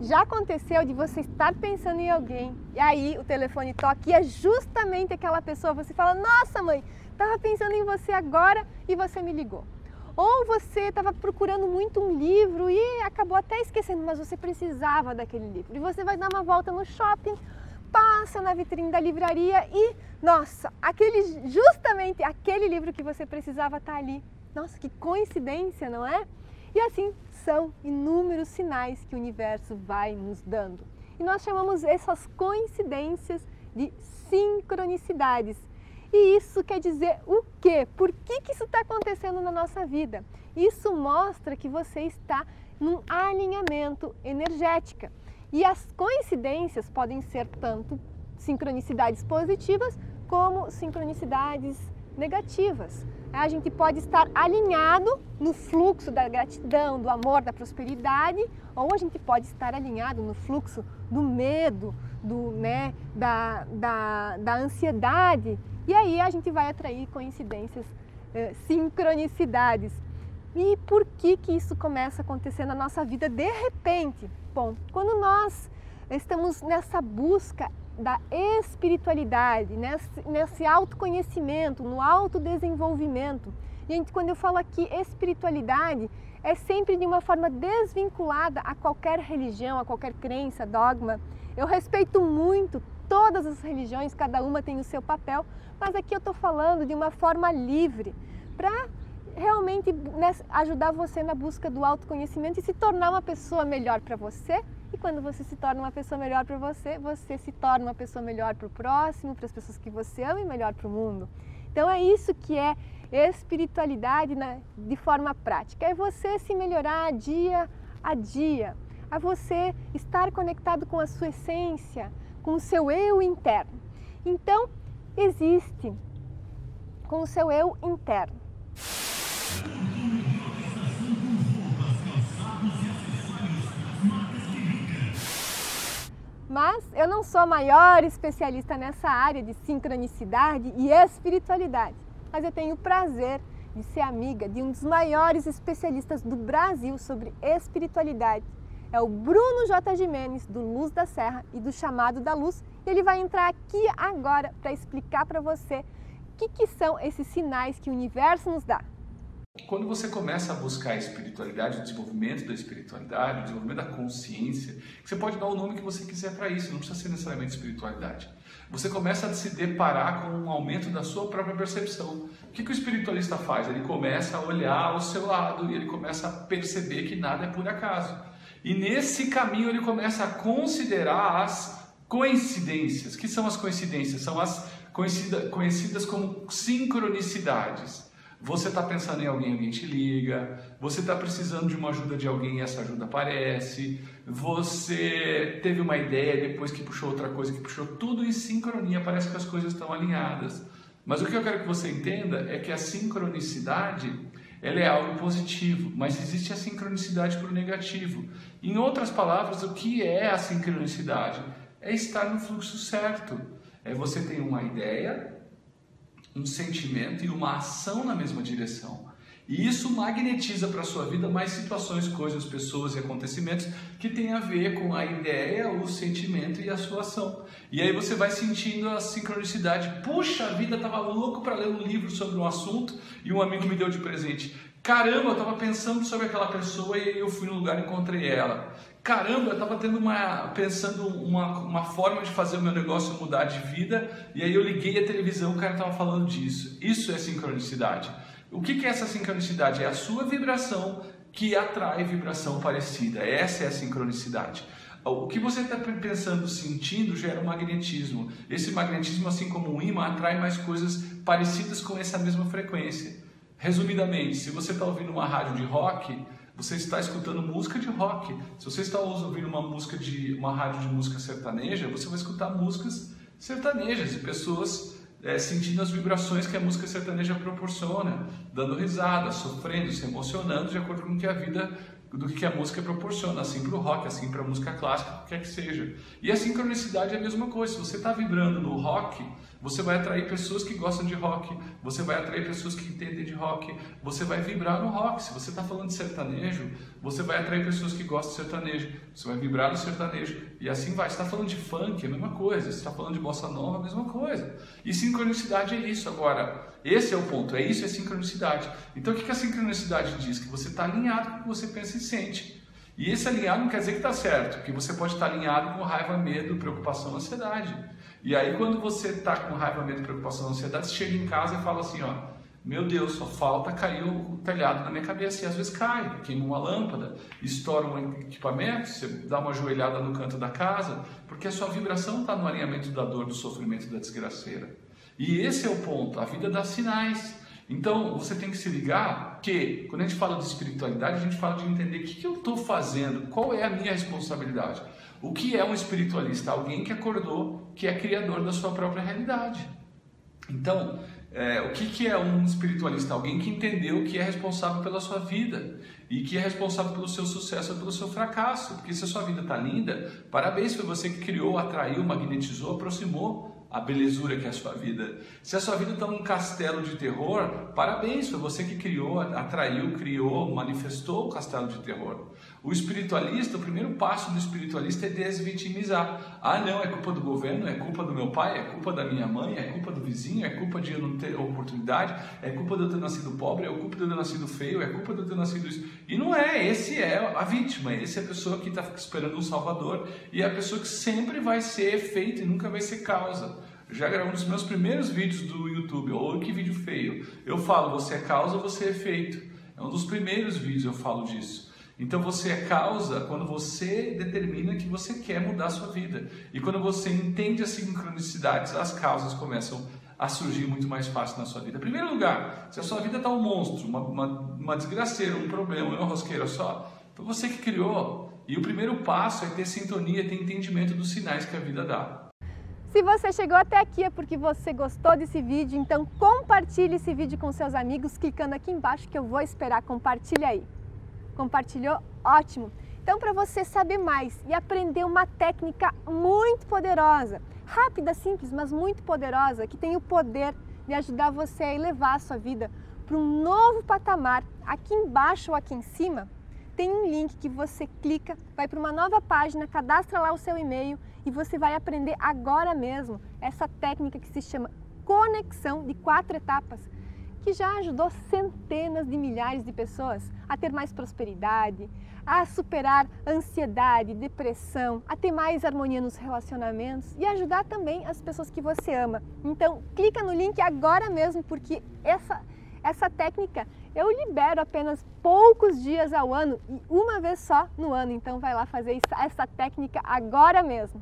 Já aconteceu de você estar pensando em alguém e aí o telefone toca e é justamente aquela pessoa. Você fala: Nossa, mãe, estava pensando em você agora e você me ligou. Ou você estava procurando muito um livro e acabou até esquecendo, mas você precisava daquele livro. E você vai dar uma volta no shopping, passa na vitrine da livraria e, nossa, aquele justamente aquele livro que você precisava está ali. Nossa, que coincidência, não é? E assim são inúmeros sinais que o universo vai nos dando. E nós chamamos essas coincidências de sincronicidades. E isso quer dizer o quê? Por que, que isso está acontecendo na nossa vida? Isso mostra que você está num alinhamento energético. E as coincidências podem ser tanto sincronicidades positivas como sincronicidades negativas. A gente pode estar alinhado no fluxo da gratidão, do amor, da prosperidade, ou a gente pode estar alinhado no fluxo do medo, do, né, da, da, da ansiedade. E aí a gente vai atrair coincidências, eh, sincronicidades. E por que, que isso começa a acontecer na nossa vida de repente? Bom, quando nós estamos nessa busca da espiritualidade, nesse, nesse autoconhecimento, no autodesenvolvimento. Gente, quando eu falo aqui espiritualidade, é sempre de uma forma desvinculada a qualquer religião, a qualquer crença, dogma. Eu respeito muito todas as religiões, cada uma tem o seu papel, mas aqui eu estou falando de uma forma livre, para realmente né, ajudar você na busca do autoconhecimento e se tornar uma pessoa melhor para você e quando você se torna uma pessoa melhor para você, você se torna uma pessoa melhor para o próximo, para as pessoas que você ama e melhor para o mundo. Então é isso que é espiritualidade de forma prática. É você se melhorar dia a dia. É você estar conectado com a sua essência, com o seu eu interno. Então, existe com o seu eu interno. Mas eu não sou a maior especialista nessa área de sincronicidade e espiritualidade, mas eu tenho o prazer de ser amiga de um dos maiores especialistas do Brasil sobre espiritualidade. É o Bruno J. Jimenez, do Luz da Serra e do Chamado da Luz. E ele vai entrar aqui agora para explicar para você o que, que são esses sinais que o universo nos dá. Quando você começa a buscar a espiritualidade, o desenvolvimento da espiritualidade, o desenvolvimento da consciência, você pode dar o nome que você quiser para isso, não precisa ser necessariamente espiritualidade. Você começa a se deparar com um aumento da sua própria percepção. O que, que o espiritualista faz? Ele começa a olhar ao seu lado e ele começa a perceber que nada é por acaso. E nesse caminho ele começa a considerar as coincidências. que são as coincidências? São as conhecidas como sincronicidades. Você está pensando em alguém, alguém te liga. Você está precisando de uma ajuda de alguém e essa ajuda aparece. Você teve uma ideia depois que puxou outra coisa, que puxou tudo em sincronia. Parece que as coisas estão alinhadas. Mas o que eu quero que você entenda é que a sincronicidade ela é algo positivo, mas existe a sincronicidade para o negativo. Em outras palavras, o que é a sincronicidade? É estar no fluxo certo. É você ter uma ideia, um sentimento e uma ação na mesma direção. E isso magnetiza para a sua vida mais situações, coisas, pessoas e acontecimentos que têm a ver com a ideia, o sentimento e a sua ação. E aí você vai sentindo a sincronicidade. Puxa vida, estava louco para ler um livro sobre um assunto e um amigo me deu de presente. Caramba, eu estava pensando sobre aquela pessoa e eu fui no lugar e encontrei ela caramba, eu estava tendo uma pensando uma, uma forma de fazer o meu negócio mudar de vida e aí eu liguei a televisão, o cara estava falando disso. Isso é sincronicidade. O que, que é essa sincronicidade? É a sua vibração que atrai vibração parecida. Essa é a sincronicidade. O que você está pensando, sentindo, gera um magnetismo. Esse magnetismo, assim como um imã, atrai mais coisas parecidas com essa mesma frequência. Resumidamente, se você está ouvindo uma rádio de rock, você está escutando música de rock. Se você está ouvindo uma música de uma rádio de música sertaneja, você vai escutar músicas sertanejas e pessoas é, sentindo as vibrações que a música sertaneja proporciona, dando risada, sofrendo, se emocionando de acordo com o que a vida do que a música proporciona, assim para o rock, assim para a música clássica, quer que seja. E a sincronicidade é a mesma coisa. Se você está vibrando no rock, você vai atrair pessoas que gostam de rock, você vai atrair pessoas que entendem de rock, você vai vibrar no rock. Se você está falando de sertanejo, você vai atrair pessoas que gostam de sertanejo, você vai vibrar no sertanejo e assim vai. Se está falando de funk, é a mesma coisa. Se está falando de bossa nova, é a mesma coisa. E sincronicidade é isso. Agora, esse é o ponto, é isso, é sincronicidade. Então, o que a sincronicidade diz? Que você está alinhado com o que você pensa e sente. E esse alinhado não quer dizer que está certo, que você pode estar alinhado com raiva, medo, preocupação, ansiedade. E aí, quando você está com raiva, medo, preocupação, ansiedade, você chega em casa e fala assim: ó, meu Deus, só falta cair o telhado na minha cabeça. E às vezes cai, queima uma lâmpada, estoura um equipamento, você dá uma joelhada no canto da casa, porque a sua vibração está no alinhamento da dor, do sofrimento, da desgraceira. E esse é o ponto, a vida dá sinais. Então você tem que se ligar que, quando a gente fala de espiritualidade, a gente fala de entender o que, que eu estou fazendo, qual é a minha responsabilidade. O que é um espiritualista? Alguém que acordou, que é criador da sua própria realidade. Então, é, o que, que é um espiritualista? Alguém que entendeu que é responsável pela sua vida e que é responsável pelo seu sucesso ou pelo seu fracasso. Porque se a sua vida está linda, parabéns, foi você que criou, atraiu, magnetizou, aproximou a belezura que é a sua vida. Se a sua vida está num castelo de terror, parabéns, foi você que criou, atraiu, criou, manifestou o castelo de terror. O espiritualista, o primeiro passo do espiritualista é desvitimizar. Ah, não, é culpa do governo, é culpa do meu pai, é culpa da minha mãe, é culpa do vizinho, é culpa de eu não ter oportunidade, é culpa de eu ter nascido pobre, é culpa de eu ter nascido feio, é culpa de eu ter nascido isso. E não é, esse é a vítima, esse é a pessoa que está esperando um salvador e é a pessoa que sempre vai ser efeito e nunca vai ser causa já gravei um dos meus primeiros vídeos do YouTube, ou que vídeo feio. Eu falo, você é causa, você é efeito. É um dos primeiros vídeos eu falo disso. Então você é causa quando você determina que você quer mudar a sua vida. E quando você entende as sincronicidades, as causas começam a surgir muito mais fácil na sua vida. Em primeiro lugar, se a sua vida está um monstro, uma, uma, uma desgraceira, um problema, uma rosqueira só, foi você que criou. E o primeiro passo é ter sintonia, ter entendimento dos sinais que a vida dá. Se você chegou até aqui é porque você gostou desse vídeo, então compartilhe esse vídeo com seus amigos clicando aqui embaixo que eu vou esperar. Compartilhe aí. Compartilhou? Ótimo! Então, para você saber mais e aprender uma técnica muito poderosa, rápida, simples, mas muito poderosa, que tem o poder de ajudar você a elevar a sua vida para um novo patamar, aqui embaixo ou aqui em cima, tem um link que você clica, vai para uma nova página, cadastra lá o seu e-mail e você vai aprender agora mesmo essa técnica que se chama conexão de quatro etapas, que já ajudou centenas de milhares de pessoas a ter mais prosperidade, a superar ansiedade, depressão, a ter mais harmonia nos relacionamentos e ajudar também as pessoas que você ama. Então, clica no link agora mesmo porque essa essa técnica eu libero apenas poucos dias ao ano e uma vez só no ano. Então vai lá fazer essa técnica agora mesmo.